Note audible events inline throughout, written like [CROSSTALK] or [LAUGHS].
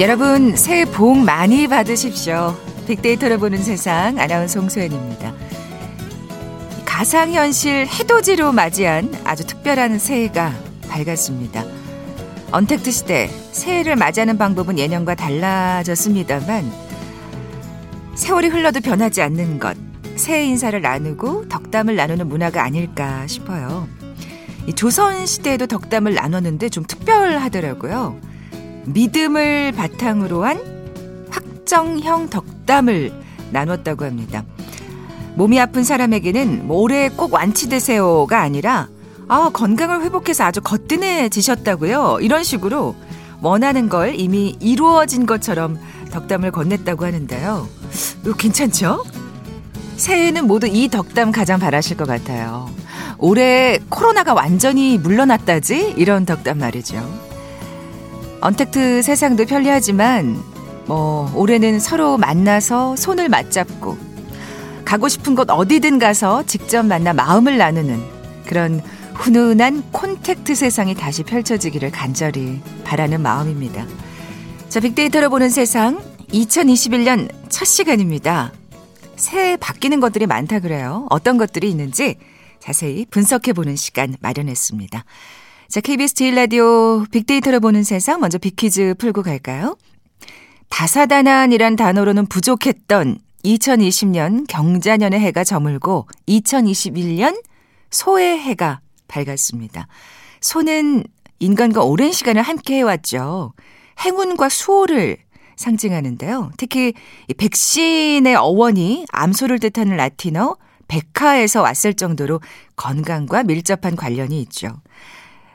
여러분 새해 복 많이 받으십시오. 빅데이터를 보는 세상 아나운서 송소연입니다. 가상현실 해돋이로 맞이한 아주 특별한 새해가 밝았습니다. 언택트 시대 새해를 맞이하는 방법은 예년과 달라졌습니다만 세월이 흘러도 변하지 않는 것 새해 인사를 나누고 덕담을 나누는 문화가 아닐까 싶어요. 조선 시대에도 덕담을 나눴는데 좀 특별하더라고요. 믿음을 바탕으로 한 확정형 덕담을 나눴다고 합니다. 몸이 아픈 사람에게는 뭐 올해 꼭 완치되세요가 아니라 아, 건강을 회복해서 아주 거뜬해지셨다고요. 이런 식으로 원하는 걸 이미 이루어진 것처럼 덕담을 건넸다고 하는데요. 이거 괜찮죠? 새해에는 모두 이 덕담 가장 바라실 것 같아요. 올해 코로나가 완전히 물러났다지? 이런 덕담 말이죠. 언택트 세상도 편리하지만 뭐 올해는 서로 만나서 손을 맞잡고 가고 싶은 곳 어디든 가서 직접 만나 마음을 나누는 그런 훈훈한 콘택트 세상이 다시 펼쳐지기를 간절히 바라는 마음입니다. 자, 빅데이터로 보는 세상 2021년 첫 시간입니다. 새해 바뀌는 것들이 많다 그래요. 어떤 것들이 있는지 자세히 분석해 보는 시간 마련했습니다. 자, KBS 제일 라디오 빅데이터로 보는 세상 먼저 빅퀴즈 풀고 갈까요? 다사다난이란 단어로는 부족했던 2020년 경자년의 해가 저물고 2021년 소의 해가 밝았습니다. 소는 인간과 오랜 시간을 함께 해왔죠. 행운과 수호를 상징하는데요. 특히 백신의 어원이 암소를 뜻하는 라틴어 백화에서 왔을 정도로 건강과 밀접한 관련이 있죠.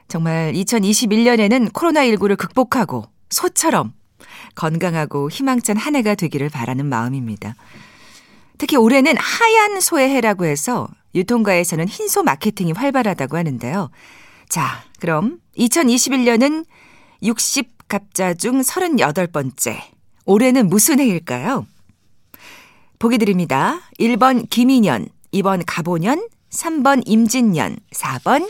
정말 2021년에는 코로나19를 극복하고 소처럼 건강하고 희망찬 한 해가 되기를 바라는 마음입니다. 특히 올해는 하얀 소의 해라고 해서 유통가에서는 흰소 마케팅이 활발하다고 하는데요. 자, 그럼 2021년은 60갑자 중 38번째. 올해는 무슨 해일까요? 보기 드립니다. 1번 김인년, 2번 가보년, 3번 임진년, 4번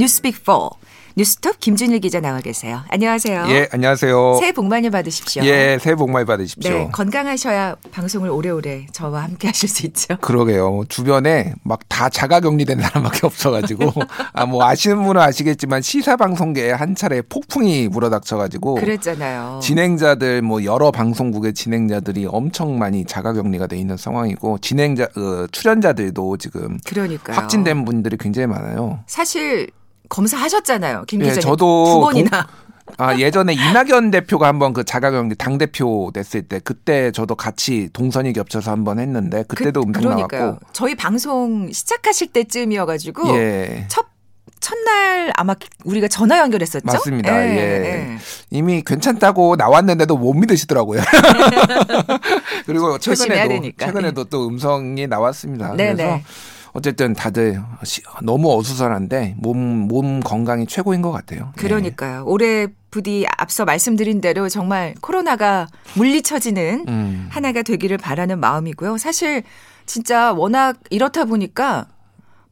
뉴스빅 4 뉴스톱 김준일 기자 나와 계세요. 안녕하세요. 예, 안녕하세요. 새해 복 많이 받으십시오. 예, 새해 복 많이 받으십시오. 네, 건강하셔야 방송을 오래오래 저와 함께 하실 수 있죠. 그러게요. 주변에 막 다 자가 격리된 사람밖에 없어가지고 [LAUGHS] 아 뭐 아시는 분은 아시겠지만 시사 방송계에 한 차례 폭풍이 불어닥쳐가지고 그랬잖아요. 진행자들 뭐 여러 방송국의 진행자들이 엄청 많이 자가 격리가 돼 있는 상황이고 진행자 어, 출연자들도 지금 그러니까요. 확진된 분들이 굉장히 많아요. 사실 검사하셨잖아요. 김 기자님. 예, 저도 두 번이나. 아, 예전에 이낙연 대표가 한번 그 자가격리 당 대표 됐을 때 그때 저도 같이 동선이 겹쳐서 한번 했는데 그때도 그, 음성 그러니까요. 나왔고. 저희 방송 시작하실 때쯤이어가지고 예. 첫 첫날 아마 우리가 전화 연결했었죠. 맞습니다. 예, 예. 예. 이미 괜찮다고 나왔는데도 못 믿으시더라고요. [LAUGHS] 그리고 최근에도. 최근에도 또 음성이 나왔습니다. 네네. 그래서 어쨌든 다들 시- 너무 어수선한데 몸, 몸 건강이 최고인 것 같아요. 예. 그러니까요. 올해 부디 앞서 말씀드린 대로 정말 코로나가 물리쳐지는 음. 하나가 되기를 바라는 마음이고요. 사실 진짜 워낙 이렇다 보니까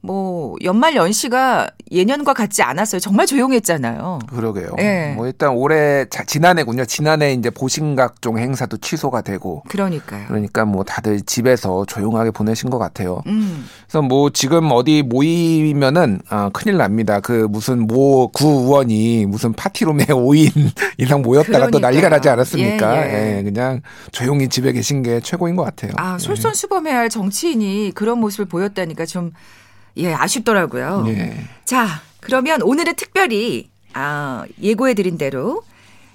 뭐 연말 연시가 예년과 같지 않았어요. 정말 조용했잖아요. 그러게요. 예. 뭐 일단 올해 자, 지난해군요. 지난해 이제 보신각종 행사도 취소가 되고 그러니까요. 그러니까 뭐 다들 집에서 조용하게 보내신 것 같아요. 음. 그래서 뭐 지금 어디 모이면은 아, 큰일 납니다. 그 무슨 모 구의원이 무슨 파티룸에 [LAUGHS] 5인 이상 모였다가 또 난리가 그러니까요. 나지 않았습니까? 예, 예. 예, 그냥 조용히 집에 계신 게 최고인 것 같아요. 아, 솔선수범해야 할 정치인이 그런 모습을 보였다니까 좀 예, 아쉽더라고요. 예. 자, 그러면 오늘은 특별히 아, 예고해 드린 대로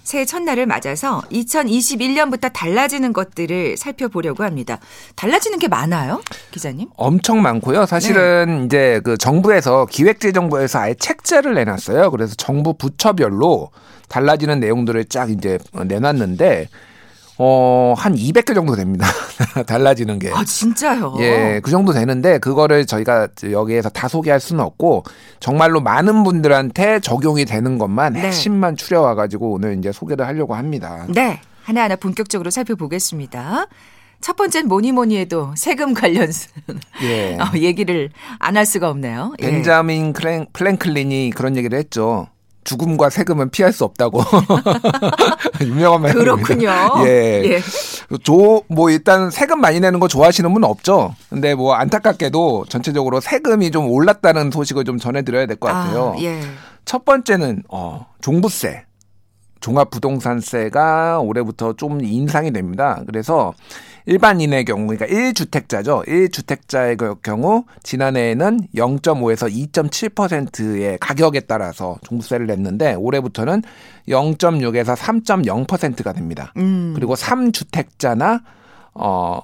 새해 첫날을 맞아서 2021년부터 달라지는 것들을 살펴보려고 합니다. 달라지는 게 많아요, 기자님? 엄청 많고요. 사실은 네. 이제 그 정부에서 기획재정부에서 아예 책자를 내놨어요. 그래서 정부 부처별로 달라지는 내용들을 쫙 이제 내놨는데 어, 한 200개 정도 됩니다. [LAUGHS] 달라지는 게. 아, 진짜요? 예, 그 정도 되는데, 그거를 저희가 여기에서 다 소개할 수는 없고, 정말로 많은 분들한테 적용이 되는 것만 네. 핵심만 추려와가지고 오늘 이제 소개를 하려고 합니다. 네. 하나하나 본격적으로 살펴보겠습니다. 첫 번째는 뭐니 뭐니 해도 세금 관련 예. [LAUGHS] 어, 얘기를 안 할 수가 없네요. 예. 벤자민 플랭클린이 그런 얘기를 했죠. 죽음과 세금은 피할 수 없다고 [LAUGHS] 유명한 말입니다. 그렇군요. 예. 예. 조뭐 일단 세금 많이 내는 거 좋아하시는 분 없죠. 근데 뭐 안타깝게도 전체적으로 세금이 좀 올랐다는 소식을 좀 전해드려야 될 것 같아요. 아, 예. 첫 번째는 어 종부세. 종합부동산세가 올해부터 좀 인상이 됩니다. 그래서 일반인의 경우, 그러니까 1주택자죠. 1주택자의 경우 지난해에는 0.5에서 2.7%의 가격에 따라서 종부세를 냈는데 올해부터는 0.6에서 3.0%가 됩니다. 음. 그리고 3주택자나 어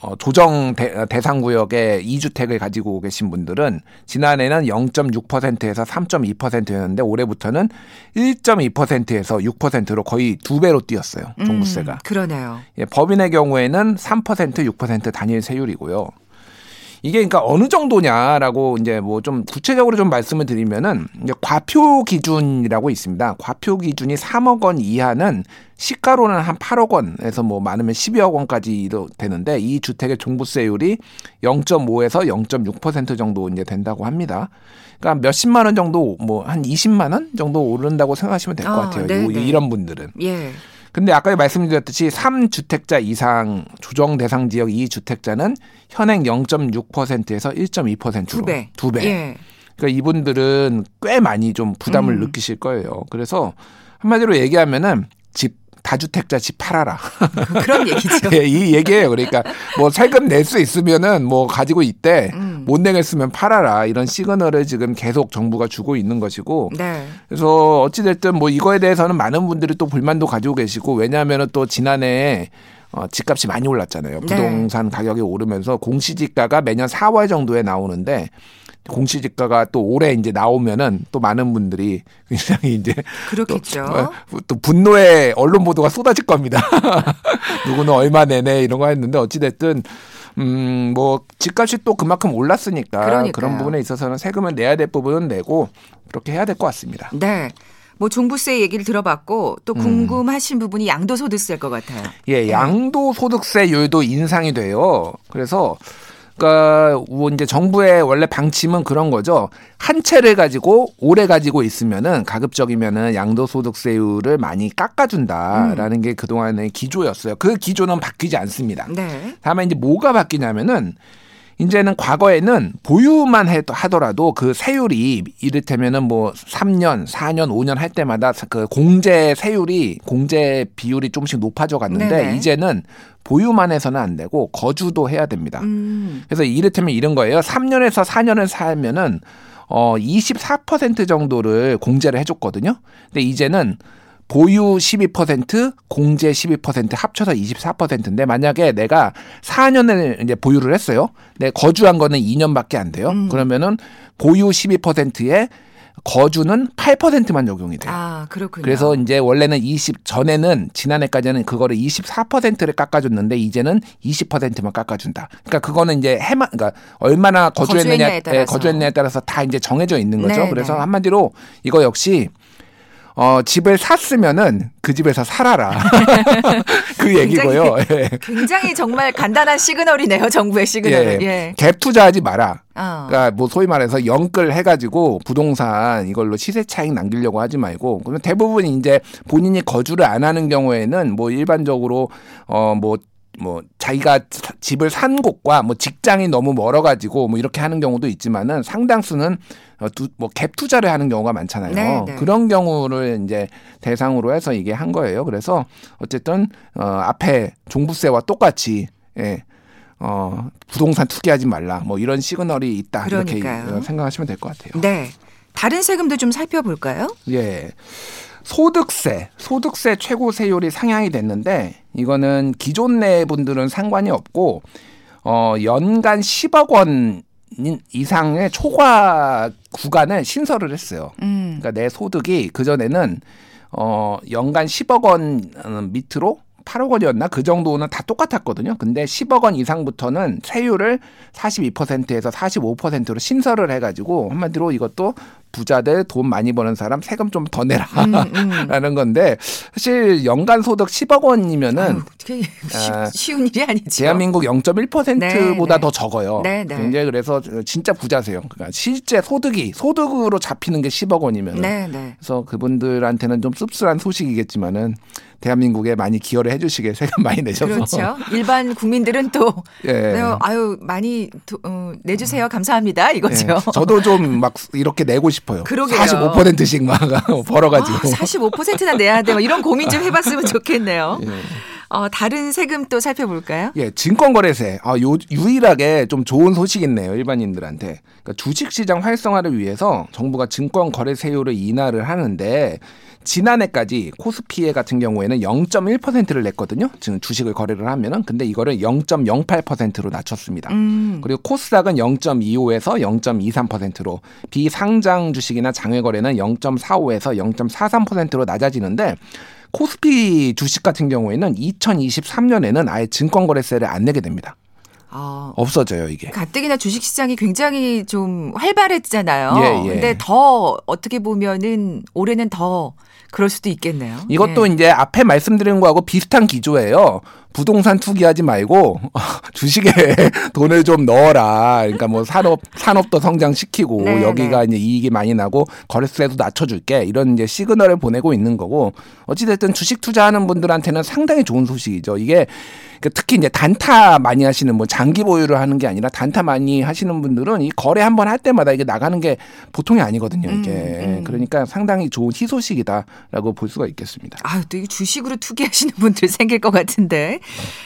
어, 조정 대, 상 구역에 2주택을 가지고 계신 분들은 지난해는 0.6%에서 3.2%였는데 올해부터는 1.2%에서 6%로 거의 두 배로 뛰었어요. 종부세가. 음, 그러네요. 예, 법인의 경우에는 3% 6% 단일 세율이고요. 이게 그러니까 어느 정도냐라고 이제 뭐 좀 구체적으로 좀 말씀을 드리면은 이제 과표 기준이라고 있습니다. 과표 기준이 3억 원 이하는 시가로는 한 8억 원에서 뭐 많으면 12억 원까지 되는데 이 주택의 종부세율이 0.5에서 0.6% 정도 이제 된다고 합니다. 그러니까 몇십만 원 정도 뭐 한 20만 원 정도 오른다고 생각하시면 될것 아, 같아요. 네, 요, 네. 이런 분들은. 예. 근데 아까 말씀드렸듯이 3주택자 이상 조정 대상 지역 2주택자는 현행 0.6%에서 1.2%로 두 배. 두 배. 예. 그러니까 이분들은 꽤 많이 좀 부담을 음. 느끼실 거예요. 그래서 한마디로 얘기하면은 집 다주택자 집 팔아라. [LAUGHS] 그런 얘기죠. [LAUGHS] 예, 이 얘기예요. 그러니까 뭐 세금 낼 수 있으면은 뭐 가지고 있대. 음. 못 내겠으면 팔아라. 이런 시그널을 지금 계속 정부가 주고 있는 것이고. 네. 그래서 어찌 됐든 뭐 이거에 대해서는 많은 분들이 또 불만도 가지고 계시고 왜냐하면은 또 지난해 어, 집값이 많이 올랐잖아요. 네. 부동산 네. 가격이 오르면서 공시지가가 매년 4월 정도에 나오는데 공시지가가 또 올해 이제 나오면은 또 많은 분들이 굉장히 이제 그렇겠죠. 또, 어, 또 분노의 언론 보도가 쏟아질 겁니다. [LAUGHS] 누구는 얼마 내내 이런 거 했는데 어찌 됐든 음, 뭐 집값이 또 그만큼 올랐으니까 그러니까요. 그런 부분에 있어서는 세금을 내야 될 부분은 내고 그렇게 해야 될 것 같습니다. 네. 뭐 종부세 얘기를 들어봤고 또 음. 궁금하신 음. 부분이 양도소득세일 것 같아요. 예, 네. 양도소득세율도 인상이 돼요. 그래서 그러니까 뭐 이제 정부의 원래 방침은 그런 거죠. 한 채를 가지고 오래 가지고 있으면은 가급적이면은 양도소득세율을 많이 깎아준다라는 음. 게 그동안의 기조였어요. 그 기조는 바뀌지 않습니다. 네. 다만 이제 뭐가 바뀌냐면은 이제는 과거에는 보유만 해도 하더라도 그 세율이 이를테면은 뭐 3년, 4년, 5년 할 때마다 그 공제 세율이 공제 비율이 조금씩 높아져 갔는데 네네. 이제는 보유만 해서는 안 되고 거주도 해야 됩니다. 음. 그래서 이를테면 이런 거예요. 3년에서 4년을 살면은 어 24% 정도를 공제를 해 줬거든요. 근데 이제는 보유 12%, 공제 12% 합쳐서 24%인데 만약에 내가 4년을 이제 보유를 했어요. 내 거주한 거는 2년밖에 안 돼요. 음. 그러면은 보유 12%에 거주는 8%만 적용이 돼요. 아, 그렇군요. 그래서 이제 원래는 20 전에는 지난해까지는 그거를 24%를 깎아줬는데 이제는 20%만 깎아준다. 그러니까 그거는 이제 해만 그러니까 얼마나 거주했느냐, 거주했냐에 따라서, 거주했냐에 따라서 다 이제 정해져 있는 거죠. 네, 그래서 네. 한마디로 이거 역시 어, 집을 샀으면은 그 집에서 살아라. [LAUGHS] 그 얘기고요. 굉장히, 예. 굉장히 정말 간단한 시그널이네요. 정부의 시그널. 예. 예. 갭 투자하지 마라. 어. 그러니까 뭐 소위 말해서 영끌 해가지고 부동산 이걸로 시세 차익 남기려고 하지 말고 그러면 대부분 이제 본인이 거주를 안 하는 경우에는 뭐 일반적으로 어뭐 뭐 자기가 집을 산 곳과 뭐 직장이 너무 멀어 가지고 뭐 이렇게 하는 경우도 있지만은 상당수는 어, 뭐갭 투자를 하는 경우가 많잖아요. 네, 네. 그런 경우를 이제 대상으로 해서 이게 한 거예요. 그래서 어쨌든 어 앞에 종부세와 똑같이 예. 어 부동산 투기하지 말라. 뭐 이런 시그널이 있다. 그러니까요. 이렇게 생각하시면 될 것 같아요. 네. 다른 세금도 좀 살펴볼까요? 예. 소득세, 소득세 최고 세율이 상향이 됐는데 이거는 기존 내 분들은 상관이 없고 어 연간 10억 원 이상의 초과 구간을 신설을 했어요. 음. 그러니까 내 소득이 그 전에는 어 연간 10억 원 밑으로 8억 원이었나 그 정도는 다 똑같았거든요. 근데 10억 원 이상부터는 세율을 42%에서 45%로 신설을 해가지고 한마디로 이것도 부자들 돈 많이 버는 사람 세금 좀 더 내라라는 음, 음. 건데 사실 연간 소득 10억 원이면은 아유, 되게 쉬- 아, 쉬운 일이 아니죠. 대한민국 0.1%보다 네, 더 적어요. 네, 네. 굉장히 그래서 진짜 부자세요. 그러니까 실제 소득이 소득으로 잡히는 게 10억 원이면 네, 네. 그래서 그분들한테는 좀 씁쓸한 소식이겠지만은 대한민국에 많이 기여를 해주시게 [LAUGHS] 세금 많이 내셔서 그렇죠. 일반 국민들은 또 예. 네, 아유 많이 도- 어, 내주세요 감사합니다 이거죠. 예. 저도 좀 막 이렇게 내고 싶어요. 그러게요. 45%씩 막 [LAUGHS] 벌어가지고. 45%나 내야 돼. 뭐 이런 고민 좀 해봤으면 [LAUGHS] 좋겠네요. 예. 어, 다른 세금 또 살펴볼까요? 예, 증권거래세. 아, 요, 유일하게 좀 좋은 소식이 있네요, 일반인들한테. 그러니까 주식시장 활성화를 위해서 정부가 증권거래세율을 인하를 하는데, 지난해까지 코스피에 같은 경우에는 0.1%를 냈거든요. 지금 주식을 거래를 하면은. 근데 이거를 0.08%로 낮췄습니다. 음, 그리고 코스닥은 0.25에서 0.23%로 비상장 주식이나 장외 거래는 0.45에서 0.43%로 낮아지는데 코스피 주식 같은 경우에는 2023년에는 아예 증권거래세를 안 내게 됩니다. 어, 없어져요 이게. 가뜩이나 주식 시장이 굉장히 좀 활발했잖아요. 예, 예. 근데 더 어떻게 보면은 올해는 더 그럴 수도 있겠네요. 이것도 예. 이제 앞에 말씀드린 거하고 비슷한 기조예요. 부동산 투기하지 말고 [LAUGHS] 주식에 [LAUGHS] 돈을 좀 넣어라. 그러니까 뭐 산업 산업도 성장시키고 네, 여기가 이제 이익이 많이 나고 거래세도 낮춰줄게 이런 이제 시그널을 보내고 있는 거고 어찌됐든 주식 투자하는 분들한테는 상당히 좋은 소식이죠. 이게 그 특히 이제 단타 많이 하시는 뭐 장기 보유를 하는 게 아니라 단타 많이 하시는 분들은 이 거래 한 번 할 때마다 이게 나가는 게 보통이 아니거든요. 이게 음, 음. 그러니까 상당히 좋은 희소식이다라고 볼 수가 있겠습니다. 아유, 또 이거 주식으로 투기하시는 분들 생길 것 같은데.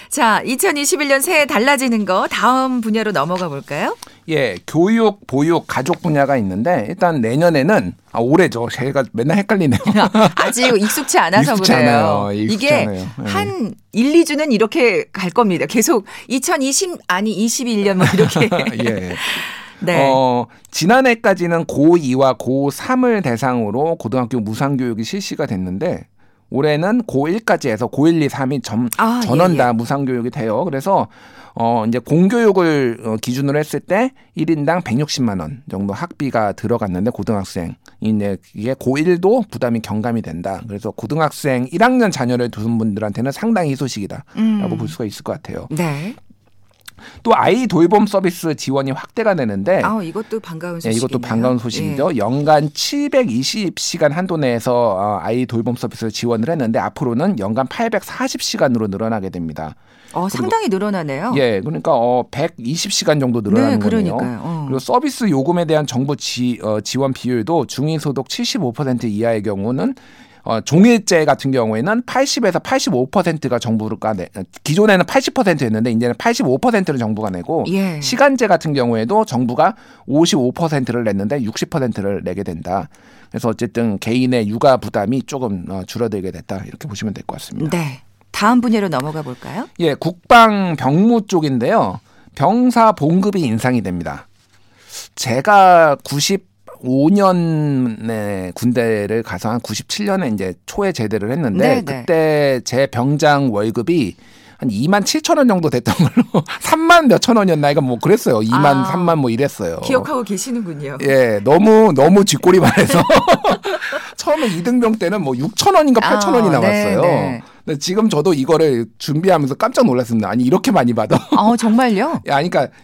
자, 2021년 새해 달라지는 거 다음 분야로 넘어가 볼까요? 예, 교육, 보육, 가족 분야가 있는데 일단 내년에는 아 올해죠. 제가 맨날 헷갈리네요. [LAUGHS] 아직 익숙치 않아서 익숙치 그래요. 않아요. 이게. 네. 한 1, 2주는 이렇게 갈 겁니다. 계속 2020 아니 21년 뭐 이렇게. [LAUGHS] 예. [LAUGHS] 네. 어, 지난해까지는 고2와 고3을 대상으로 고등학교 무상교육이 실시가 됐는데 올해는 고1까지 해서 고1, 2, 3이 점, 아, 전원 예, 다 무상교육이 돼요. 그래서 어, 이제 공교육을 어, 기준으로 했을 때 1인당 160만 원 정도 학비가 들어갔는데 고등학생 이제 이게 고1도 부담이 경감이 된다. 그래서 고등학생 1학년 자녀를 두는 분들한테는 상당히 소식이다라고 음. 볼 수가 있을 것 같아요. 네. 또 아이 돌봄 서비스 지원이 확대가 되는데 아, 이것도 반가운 네. 예. 이것도 반가운 소식이죠. 연간 720시간 한도 내에서 어, 아이 돌봄 서비스를 지원을 했는데 앞으로는 연간 840시간으로 늘어나게 됩니다. 어, 상당히 늘어나네요. 예, 그러니까 어 120시간 정도 늘어나는 네, 거네요. 어. 그리고 서비스 요금에 대한 정부 지, 어, 지원 비율도 중위소득 75% 이하의 경우는 어, 종일제 같은 경우에는 80에서 85%가 정부가 내, 기존에는 80%였는데 이제는 85%를 정부가 내고 예. 시간제 같은 경우에도 정부가 55%를 냈는데 60%를 내게 된다. 그래서 어쨌든 개인의 육아 부담이 조금 어, 줄어들게 됐다 이렇게 보시면 될 것 같습니다. 네. 다음 분야로 넘어가 볼까요? 예, 국방 병무 쪽인데요. 병사 봉급이 인상이 됩니다. 제가 95년에 군대를 가서 한 97년에 이제 초에 제대를 했는데 네, 네. 그때 제 병장 월급이 한 2만 7천 원 정도 됐던 걸로 [LAUGHS] 3만 몇천 원이었나 이거 뭐 그랬어요. 2만 아. 3만 뭐 이랬어요. 기억하고 계시는군요. 예, 너무 너무 쥐꼬리만 해서 [LAUGHS] 처음에 이등병 때는 뭐 6천 원인가 8천 원이 아, 네, 나왔어요. 네. 근데 지금 저도 이거를 준비하면서 깜짝 놀랐습니다. 아니 이렇게 많이 받아? 어, [LAUGHS] 정말요? 야, 아니 그러니까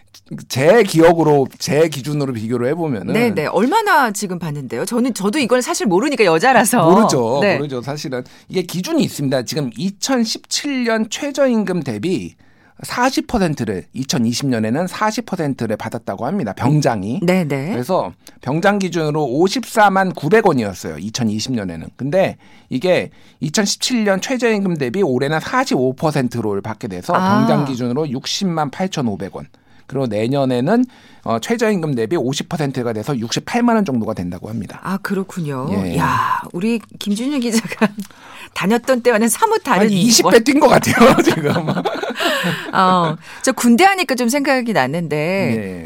제 기억으로 제 기준으로 비교를 해보면은 네, 네. 얼마나 지금 받는데요? 저는 저도 이걸 사실 모르니까 여자라서 모르죠, 네. 모르죠. 사실은 이게 기준이 있습니다. 지금 2017년 최저임금 대비 40%를 2020년에는 40%를 받았다고 합니다. 병장이. 네, 네. 그래서 병장 기준으로 54만 900원이었어요. 2020년에는. 근데 이게 2017년 최저임금 대비 올해는 45%를 받게 돼서 아. 병장 기준으로 60만 8,500원. 그리고 내년에는 어, 최저임금 대비 50%가 돼서 68만 원 정도가 된다고 합니다. 아 그렇군요. 예. 야 우리 김준일 기자가 [LAUGHS] 다녔던 때와는 사뭇 한 다른 20배 뛴 것 같아요 [LAUGHS] 지금. [LAUGHS] 어, 저 군대 하니까 좀 생각이 났는데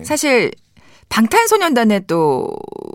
네. 사실 방탄소년단의 또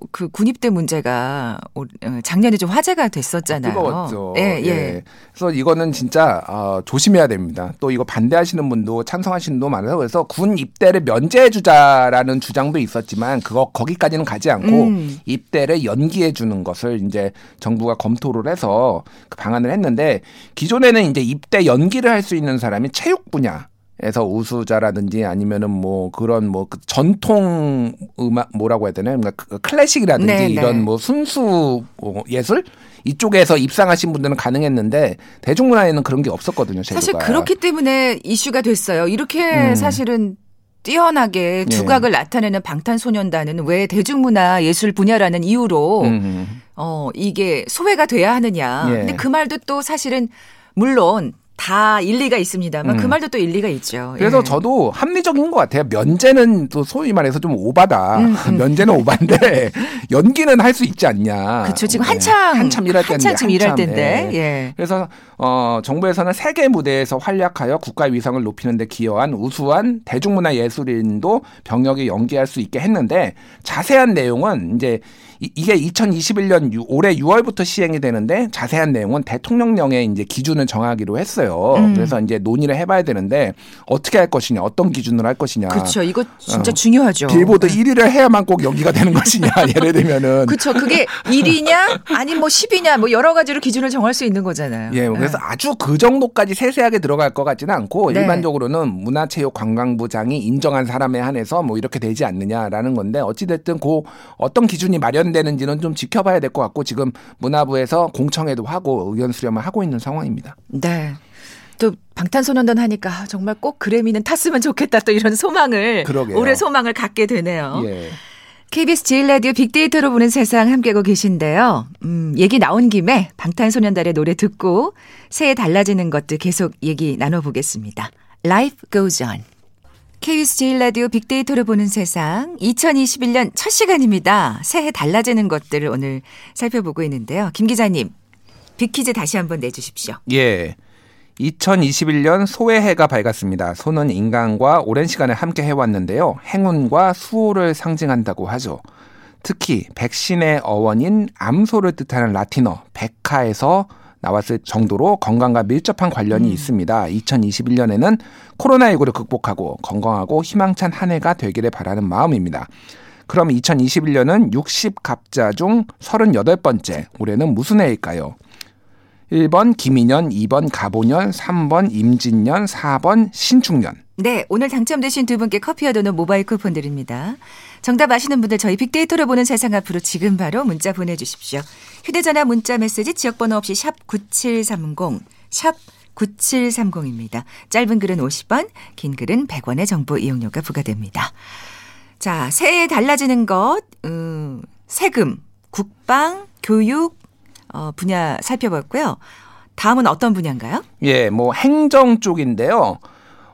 그 군입대 문제가 올- 어, 작년에 좀 화제가 됐었잖아요. 뜨거웠죠. 예, 예. 그래서 이거는 진짜 어, 조심해야 됩니다. 또 이거 반대하시는 분도 찬성하시는 분도 많아서 그래서 군 입대를 면제해 주자라는 주장도 있었지만 그거 거기까지는 가지 않고 음. 입대를 연기해 주는 것을 이제 정부가 검토를 해서 그 방안을 했는데 기존에는 이제 입대 연기를 할 수 있는 사람이 체육 분야 에서 우수자라든지 아니면은 뭐 그런 뭐그 전통 음악 뭐라고 해야 되나요? 그러니까 그 클래식이라든지 네, 이런 네. 뭐 순수 뭐 예술 이쪽에서 입상하신 분들은 가능했는데 대중문화에는 그런 게 없었거든요. 제도가. 사실 그렇기 때문에 이슈가 됐어요. 이렇게 음. 사실은 뛰어나게 예. 두각을 나타내는 방탄소년단은 왜 대중문화 예술 분야라는 이유로 음, 어 이게 소외가 돼야 하느냐. 예. 근데 그 말도 또 사실은 물론 다 일리가 있습니다만 음. 그 말도 또 일리가 있죠. 그래서 예. 저도 합리적인 것 같아요. 면제는 또 소위 말해서 좀 오바다. 음, 음. [LAUGHS] 면제는 오바인데 [LAUGHS] 연기는 할 수 있지 않냐. 그렇죠. 지금 네. 한창 한참 일할 때인데. 지금 일할 한참, 때인데. 예. 예. 그래서 어 정부에서는 세계 무대에서 활약하여 국가 위상을 높이는 데 기여한 우수한 대중문화 예술인도 병역에 연기할 수 있게 했는데 자세한 내용은 이제 이- 이게 2021년 유- 올해 6월부터 시행이 되는데 자세한 내용은 대통령령에 이제 기준을 정하기로 했어요. 음. 그래서 이제 논의를 해봐야 되는데 어떻게 할 것이냐, 어떤 기준으로 할 것이냐. 그렇죠. 이거 진짜 어. 중요하죠. 빌보드 1위를 해야만 꼭 연기가 되는 것이냐, [LAUGHS] 예를 들면은. 그렇죠. 그게 1위냐 아니 뭐 10위냐 뭐 여러 가지로 기준을 정할 수 있는 거잖아요. 예, 그래서 아주 그 정도까지 세세하게 들어갈 것 같지는 않고 네. 일반적으로는 문화체육관광부장이 인정한 사람에 한해서 뭐 이렇게 되지 않느냐라는 건데 어찌됐든 그 어떤 기준이 마련되는지는 좀 지켜봐야 될 것 같고 지금 문화부에서 공청회도 하고 의견 수렴을 하고 있는 상황입니다. 네. 또 방탄소년단 하니까 아, 정말 꼭 그래미는 탔으면 좋겠다 또 이런 소망을 그러게요. 올해 소망을 갖게 되네요. 예. KBS 제일 라디오 빅데이터로 보는 세상 함께하고 계신데요. 음, 얘기 나온 김에 방탄소년단의 노래 듣고 새해 달라지는 것들 계속 얘기 나눠보겠습니다. Life goes on. KBS 제일 라디오 빅데이터로 보는 세상 2021년 첫 시간입니다. 새해 달라지는 것들을 오늘 살펴보고 있는데요. 김 기자님, 빅퀴즈 다시 한번 내주십시오. 예. 2021년 소해해가 밝았습니다. 소는 인간과 오랜 시간을 함께 해왔는데요. 행운과 수호를 상징한다고 하죠. 특히 백신의 어원인 암소를 뜻하는 라틴어 백화에서 나왔을 정도로 건강과 밀접한 관련이 있습니다. 2021년에는 코로나19를 극복하고 건강하고 희망찬 한 해가 되기를 바라는 마음입니다. 그럼 2021년은 60갑자 중 38번째. 올해는 무슨 해일까요? 1번 김인년, 2번 가보년, 3번 임진년, 4번 신축년. 네, 오늘 당첨되신 두 분께 커피와 도넛 모바일 쿠폰 드립니다. 정답 아시는 분들 저희 빅데이터로 보는 세상 앞으로 지금 바로 문자 보내주십시오. 휴대전화 문자 메시지 지역번호 없이 샵 9730, 샵 9730입니다. 짧은 글은 50원, 긴 글은 100원의 정보 이용료가 부과됩니다. 자, 새해 달라지는 것, 음, 세금, 국방, 교육 어, 분야 살펴봤고요. 다음은 어떤 분야인가요? 예, 뭐 행정 쪽인데요.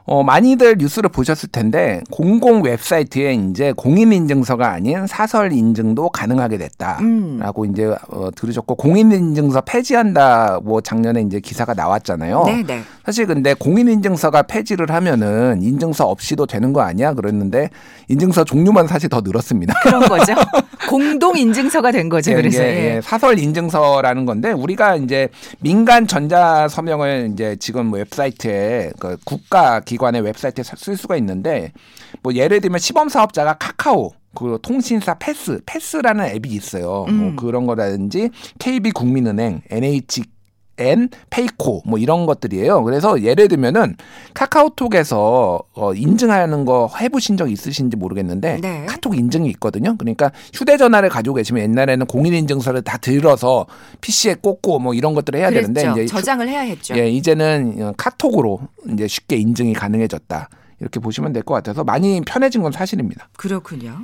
어, 많이들 뉴스를 보셨을 텐데 공공 웹사이트에 이제 공인 인증서가 아닌 사설 인증도 가능하게 됐다라고 음. 이제 어, 들으셨고 공인 인증서 폐지한다 뭐 작년에 이제 기사가 나왔잖아요. 네, 네. 사실 근데 공인 인증서가 폐지를 하면은 인증서 없이도 되는 거 아니야? 그랬는데 인증서 종류만 사실 더 늘었습니다. 그런 거죠. [LAUGHS] 공동 인증서가 된 거죠. 예, 그래서 이게, 예. 예, 사설 인증서라는 건데 우리가 이제 민간 전자 서명을 이제 지금 뭐 웹사이트에 그 국가 기관의 웹사이트에 쓸 수가 있는데 뭐 예를 들면 시범 사업자가 카카오 그 통신사 패스 패스라는 앱이 있어요. 뭐 음. 그런 거라든지 KB 국민은행, NHN, 페이코 뭐 이런 것들이에요. 그래서 예를 들면은 카카오톡에서 어, 인증하는 거 해보신 적 있으신지 모르겠는데 네. 카톡 인증이 있거든요. 그러니까 휴대전화를 가지고 계시면 옛날에는 공인인증서를 다 들어서 PC에 꽂고 뭐 이런 것들을 해야 그랬죠. 되는데 이제 저장을 해야 했죠. 예, 이제는 어, 카톡으로 이제 쉽게 인증이 가능해졌다. 이렇게 보시면 될 것 같아서 많이 편해진 건 사실입니다. 그렇군요.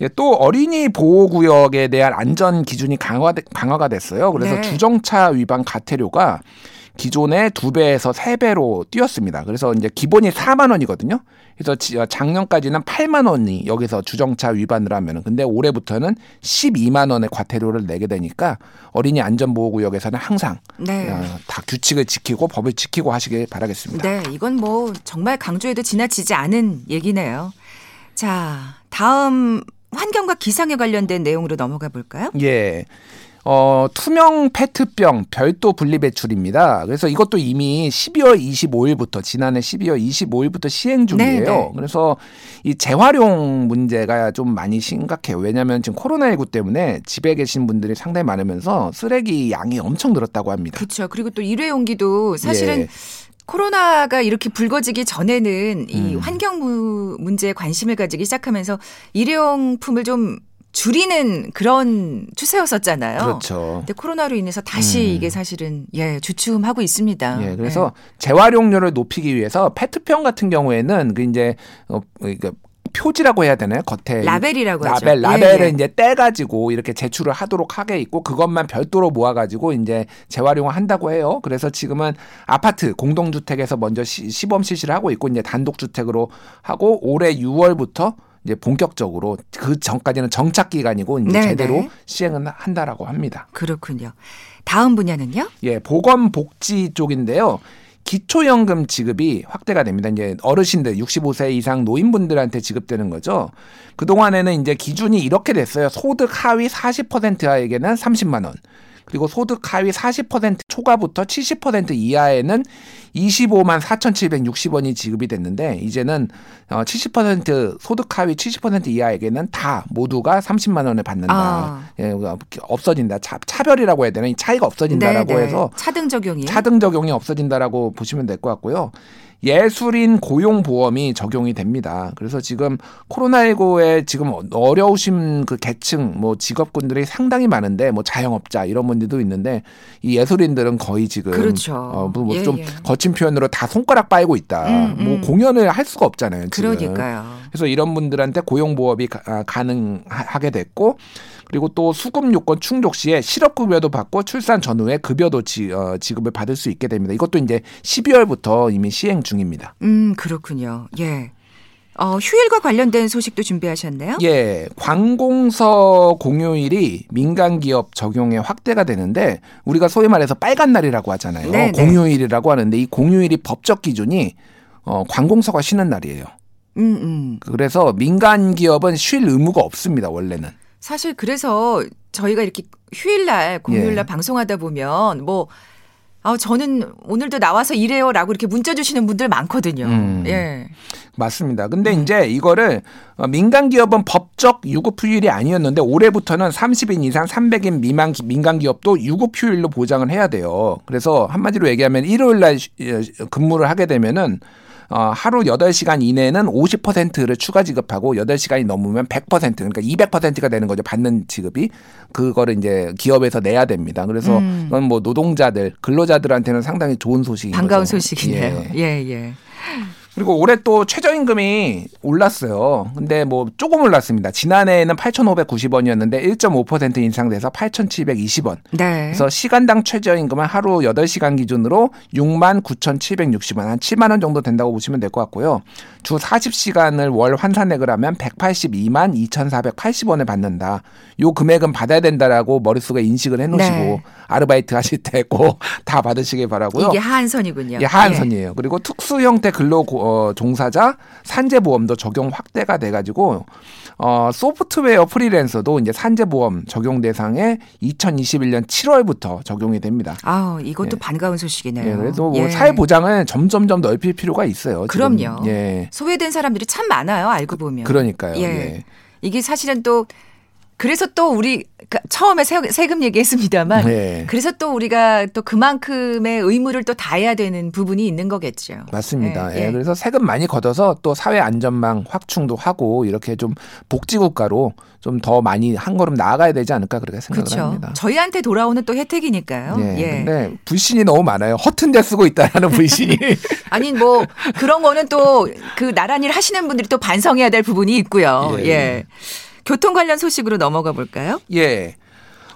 예, 또 어린이 보호 구역에 대한 안전 기준이 강화, 강화가 됐어요. 그래서 네. 주정차 위반 가태료가 기존의 두 배에서 세 배로 뛰었습니다. 그래서 이제 기본이 4만 원이거든요. 그래서 지- 어, 작년까지는 8만 원이 여기서 주정차 위반을 하면은 근데 올해부터는 12만 원의 과태료를 내게 되니까 어린이 안전보호구역에서는 항상 네. 어, 다 규칙을 지키고 법을 지키고 하시길 바라겠습니다. 네, 이건 뭐 정말 강조해도 지나치지 않은 얘기네요. 자, 다음 환경과 기상에 관련된 내용으로 넘어가 볼까요? 예. 어, 투명 페트병 별도 분리 배출입니다. 그래서 이것도 이미 12월 25일부터 지난해 12월 25일부터 시행 중이에요. 네, 네. 그래서 이 재활용 문제가 좀 많이 심각해요. 왜냐하면 지금 코로나19 때문에 집에 계신 분들이 상당히 많으면서 쓰레기 양이 엄청 늘었다고 합니다. 그렇죠. 그리고 또 일회용기도 사실은 예. 코로나가 이렇게 불거지기 전에는 이 음. 환경 무- 문제에 관심을 가지기 시작하면서 일회용품을 좀 줄이는 그런 추세였었잖아요. 그렇죠. 근데 코로나로 인해서 다시 음. 이게 사실은 예 주춤하고 있습니다. 예, 그래서 재활용률을 높이기 위해서 페트병 같은 경우에는 그 이제 어, 그러니까 표지라고 해야 되나요? 겉에 예. 라벨이라고 하죠. 라벨 라벨을 예, 예. 이제 떼 가지고 이렇게 제출을 하도록 하게 있고 그것만 별도로 모아 가지고 이제 재활용을 한다고 해요. 그래서 지금은 아파트 공동주택에서 먼저 시, 시범 실시를 하고 있고 이제 단독 주택으로 하고 올해 6월부터 이제 본격적으로 그 전까지는 정착 기간이고 이제 네, 제대로 네. 시행은 한다라고 합니다. 그렇군요. 다음 분야는요? 예, 보건 복지 쪽인데요. 기초연금 지급이 확대가 됩니다. 이제 어르신들 65세 이상 노인분들한테 지급되는 거죠. 그동안에는 이제 기준이 이렇게 됐어요. 소득 하위 40%에게는 30만 원. 그리고 소득 하위 40% 초과부터 70% 이하에는 25만 4,760원이 지급이 됐는데 이제는 어, 70% 소득 하위 70% 이하에게는 다 모두가 30만 원을 받는다. 아. 예, 없어진다. 차, 차별이라고 해야 되나? 이 차이가 없어진다라고 네, 네. 해서 차등 적용이 차등 적용이 없어진다라고 보시면 될 것 같고요. 예술인 고용 보험이 적용이 됩니다. 그래서 지금 코로나19에 지금 어려우신 그 계층 뭐 직업군들이 상당히 많은데 뭐 자영업자 이런 분들도 있는데 이 예술인들은 거의 지금 그렇죠. 어좀 예, 예. 거친 표현으로 다 손가락 빨고 있다. 음, 음. 뭐 공연을 할 수가 없잖아요. 지금. 그러니까요. 그래서 이런 분들한테 고용 보험이 가- 아, 가능하게 됐고 그리고 또 수급 요건 충족 시에 실업급여도 받고 출산 전후에 급여도 지, 어, 지급을 받을 수 있게 됩니다. 이것도 이제 12월부터 이미 시행 중입니다. 음, 그렇군요. 예. 어, 휴일과 관련된 소식도 준비하셨네요? 예, 관공서 공휴일이 민간 기업 적용에 확대가 되는데 우리가 소위 말해서 빨간 날이라고 하잖아요. 네, 네. 공휴일이라고 하는데 이 공휴일이 법적 기준이 어, 관공서가 쉬는 날이에요. 음, 음. 그래서 민간 기업은 쉴 의무가 없습니다. 원래는. 사실 그래서 저희가 이렇게 휴일날, 공휴일날 예. 방송하다 보면 뭐, 아, 저는 오늘도 나와서 일해요 라고 이렇게 문자 주시는 분들 많거든요. 음. 예. 맞습니다. 근데 이제 이거를 어, 민간 기업은 법적 유급 휴일이 아니었는데 올해부터는 30인 이상 300인 미만 기- 민간 기업도 유급 휴일로 보장을 해야 돼요. 그래서 한마디로 얘기하면 일요일 날 쉬- 예, 근무를 하게 되면은 어, 하루 8시간 이내에는 50%를 추가 지급하고 8시간이 넘으면 100% 그러니까 200%가 되는 거죠. 받는 지급이. 그거를 이제 기업에서 내야 됩니다. 그래서 음. 그건 뭐 노동자들, 근로자들한테는 상당히 좋은 소식인 반가운 거죠. 소식이네요. 예. 예, 예. 그리고 올해 또 최저임금이 올랐어요. 근데 뭐 조금 올랐습니다. 지난해에는 8,590원이었는데 1.5% 인상돼서 8,720원. 네. 그래서 시간당 최저임금은 하루 8시간 기준으로 6만 9,760원, 한 7만 원 정도 된다고 보시면 될 것 같고요. 주 40시간을 월 환산액을 하면 182만 2,480원을 받는다. 요 금액은 받아야 된다라고 머릿속에 인식을 해 놓으시고 네. 아르바이트 하실 때꼭 [LAUGHS] 다 받으시길 바라고요. 이게 하한선이군요. 예, 하한선이에요. 그리고 특수 형태 근로 고- 어, 종사자 산재보험도 적용 확대가 돼가지고 어, 소프트웨어 프리랜서도 이제 산재보험 적용 대상에 2021년 7월부터 적용이 됩니다. 아, 이것도 예. 반가운 소식이네요. 예, 그래서 뭐 예. 사회 보장을 점점점 넓힐 필요가 있어요. 지금. 그럼요. 예, 소외된 사람들이 참 많아요. 알고 보면. 그러니까요. 예. 예. 이게 사실은 또 그래서 또 우리 그 처음에 세- 세금 얘기했습니다만 네. 그래서 또 우리가 또 그만큼의 의무를 또 다해야 되는 부분이 있는 거겠죠. 맞습니다. 예, 예, 예. 그래서 세금 많이 걷어서 또 사회 안전망 확충도 하고 이렇게 좀 복지국가로 좀 더 많이 한 걸음 나아가야 되지 않을까 그렇게 생각을 그렇죠. 합니다. 저희한테 돌아오는 또 혜택이니까요. 예. 예. 근데 불신이 너무 많아요. 허튼 데 쓰고 있다라는 불신이. [LAUGHS] 아니 뭐 그런 거는 또 그 나란 일 하시는 분들이 또 반성해야 될 부분이 있고요. 예. 예. 교통 관련 소식으로 넘어가 볼까요? 예.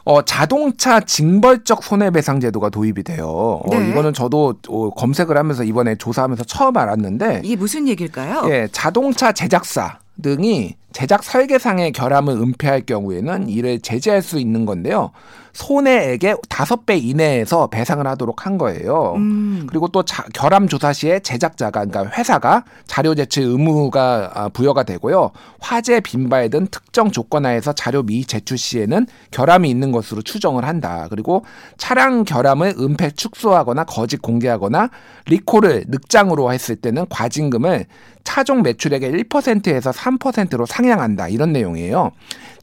어, 자동차 징벌적 손해배상 제도가 도입이 돼요. 어, 네. 이거는 저도 어, 검색을 하면서 이번에 조사하면서 처음 알았는데, 이게 무슨 얘기일까요? 예, 자동차 제작사 등이 제작 설계상의 결함을 은폐할 경우에는 이를 제재할 수 있는 건데요. 손해액의 다섯 배 이내에서 배상을 하도록 한 거예요. 음. 그리고 또 자, 결함 조사 시에 제작자가 그러니까 회사가 자료 제출 의무가 아, 부여가 되고요. 화재 빈발 등 특정 조건 하에서 자료 미 제출 시에는 결함이 있는 것으로 추정을 한다. 그리고 차량 결함을 은폐 축소하거나 거짓 공개하거나 리콜을 늑장으로 했을 때는 과징금을 차종 매출액의 1%에서 3%로 상 향한다. 이런 내용이에요.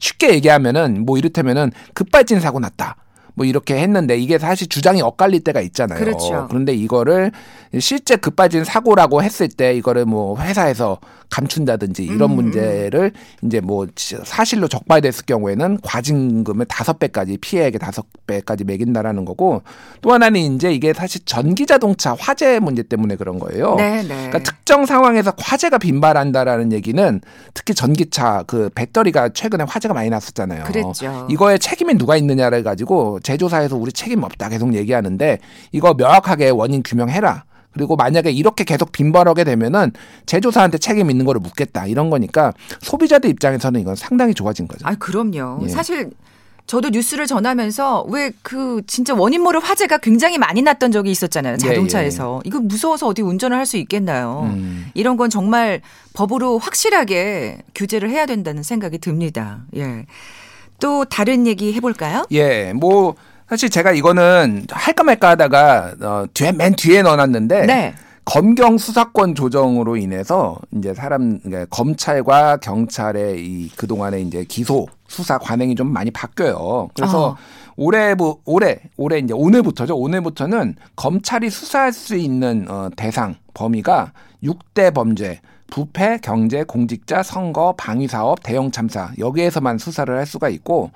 쉽게 얘기하면은 뭐 이를테면은 급발진 사고 났다. 뭐 이렇게 했는데 이게 사실 주장이 엇갈릴 때가 있잖아요. 그렇죠. 그런데 이거를 실제 급발진 사고라고 했을 때 이거를 뭐 회사에서 감춘다든지 이런 음. 문제를 이제 뭐 사실로 적발됐을 경우에는 과징금을 다섯 배까지 피해액의 다섯 배까지 매긴다라는 거고 또 하나는 이제 이게 사실 전기 자동차 화재 문제 때문에 그런 거예요. 네, 네. 그러니까 특정 상황에서 화재가 빈발한다라는 얘기는 특히 전기차 그 배터리가 최근에 화재가 많이 났었잖아요. 그랬죠. 이거에 책임이 누가 있느냐를 가지고 제조사에서 우리 책임 없다 계속 얘기하는데 이거 명확하게 원인 규명해라. 그리고 만약에 이렇게 계속 빈발하게 되면은 제조사한테 책임 있는 거를 묻겠다 이런 거니까 소비자들 입장에서는 이건 상당히 좋아진 거죠. 아, 그럼요. 예. 사실 저도 뉴스를 전하면서 왜 그 진짜 원인 모를 화재가 굉장히 많이 났던 적이 있었잖아요. 예, 자동차에서. 이거 무서워서 어디 운전을 할 수 있겠나요? 음. 이런 건 정말 법으로 확실하게 규제를 해야 된다는 생각이 듭니다. 예. 또 다른 얘기 해볼까요? 예, 뭐 사실 제가 이거는 할까 말까 하다가 어, 뒤에 맨 뒤에 넣어놨는데 네. 검경 수사권 조정으로 인해서 이제 사람 그러니까 검찰과 경찰의 이 그동안의 이제 기소 수사 관행이 좀 많이 바뀌어요. 그래서 어. 올해 뭐 올해 올해 이제 오늘부터죠. 오늘부터는 검찰이 수사할 수 있는 어 대상 범위가 6대 범죄 부패, 경제, 공직자, 선거, 방위 사업, 대형 참사 여기에서만 수사를 할 수가 있고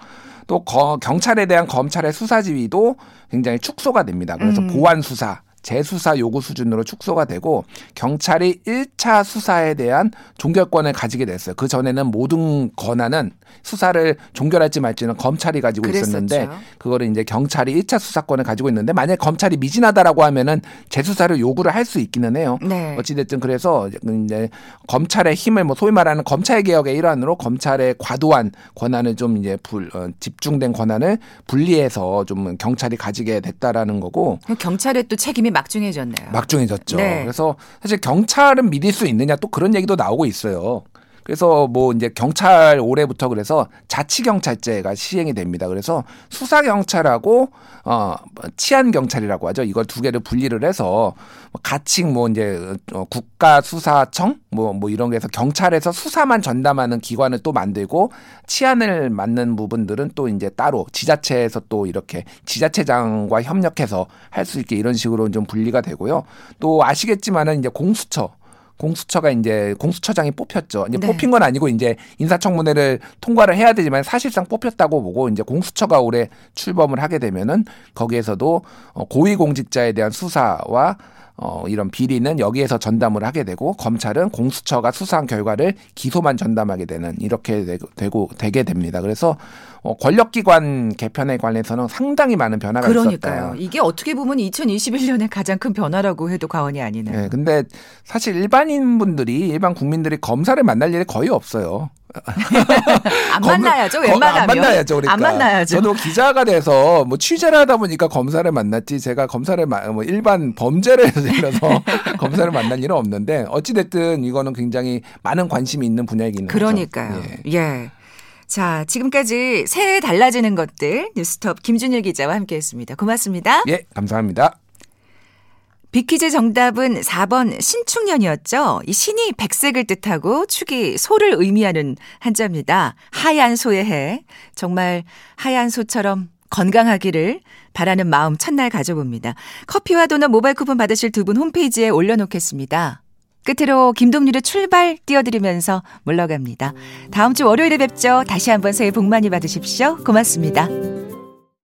또 거- 경찰에 대한 검찰의 수사 지휘도 굉장히 축소가 됩니다. 그래서 음. 보안 수사 재수사 요구 수준으로 축소가 되고 경찰이 1차 수사에 대한 종결권을 가지게 됐어요. 그 전에는 모든 권한은 수사를 종결할지 말지는 검찰이 가지고 있었는데 그랬었죠. 그거를 이제 경찰이 1차 수사권을 가지고 있는데 만약 검찰이 미진하다라고 하면은 재수사를 요구를 할 수 있기는 해요. 네. 어찌됐든 그래서 이제 검찰의 힘을 뭐 소위 말하는 검찰 개혁의 일환으로 검찰의 과도한 권한을 좀 이제 불, 어, 집중된 권한을 분리해서 좀 경찰이 가지게 됐다라는 거고 경찰의 또 책임이 막중해졌네요. 막중해졌죠. 네. 그래서 사실 경찰은 믿을 수 있느냐 또 그런 얘기도 나오고 있어요. 그래서 뭐 이제 경찰 올해부터 그래서 자치 경찰제가 시행이 됩니다. 그래서 수사 경찰하고 어 치안 경찰이라고 하죠. 이걸 두 개를 분리를 해서 뭐 가칭 뭐 이제 어, 국가 수사청 뭐뭐 이런 게해서 경찰에서 수사만 전담하는 기관을 또 만들고 치안을 맡는 부분들은 또 이제 따로 지자체에서 또 이렇게 지자체장과 협력해서 할 수 있게 이런 식으로 좀 분리가 되고요. 또 아시겠지만은 이제 공수처 공수처가 이제 공수처장이 뽑혔죠. 이제 네. 뽑힌 건 아니고 이제 인사청문회를 통과를 해야 되지만 사실상 뽑혔다고 보고 이제 공수처가 올해 출범을 하게 되면은 거기에서도 어, 고위공직자에 대한 수사와 어, 이런 비리는 여기에서 전담을 하게 되고 검찰은 공수처가 수사한 결과를 기소만 전담하게 되는 이렇게 되- 되고 되게 됩니다. 그래서 어, 권력기관 개편에 관해서는 상당히 많은 변화가 그러니까요. 있었다. 이게 어떻게 보면 2021년의 가장 큰 변화라고 해도 과언이 아니네요. 네, 근데 사실 일반인 분들이 일반 국민들이 검사를 만날 일이 거의 없어요. [LAUGHS] 안 검- 만나야죠. 거- 웬만하면. 안 만나야죠. 그러니까. 안 만나야죠. 저도 기자가 돼서 뭐 취재를 하다 보니까 검사를 만났지 제가 검사를 마- 뭐 일반 범죄를 들려서 [LAUGHS] 검사를 만난 일은 없는데 어찌 됐든 이거는 굉장히 많은 관심이 있는 분야이긴 하죠. 그러니까요. 예. 예. 자, 지금까지 새해 달라지는 것들 뉴스톱 김준일 기자와 함께했습니다. 고맙습니다. 예, 감사합니다. 비키즈 정답은 4번 신축년이었죠. 이 신이 백색을 뜻하고 축이 소를 의미하는 한자입니다. 하얀 소의 해. 정말 하얀 소처럼 건강하기를 바라는 마음 첫날 가져봅니다. 커피와 도넛 모바일 쿠폰 받으실 두 분 홈페이지에 올려놓겠습니다. 끝으로 김동률의 출발 띄워드리면서 물러갑니다. 다음 주 월요일에 뵙죠. 다시 한번 새해 복 많이 받으십시오. 고맙습니다.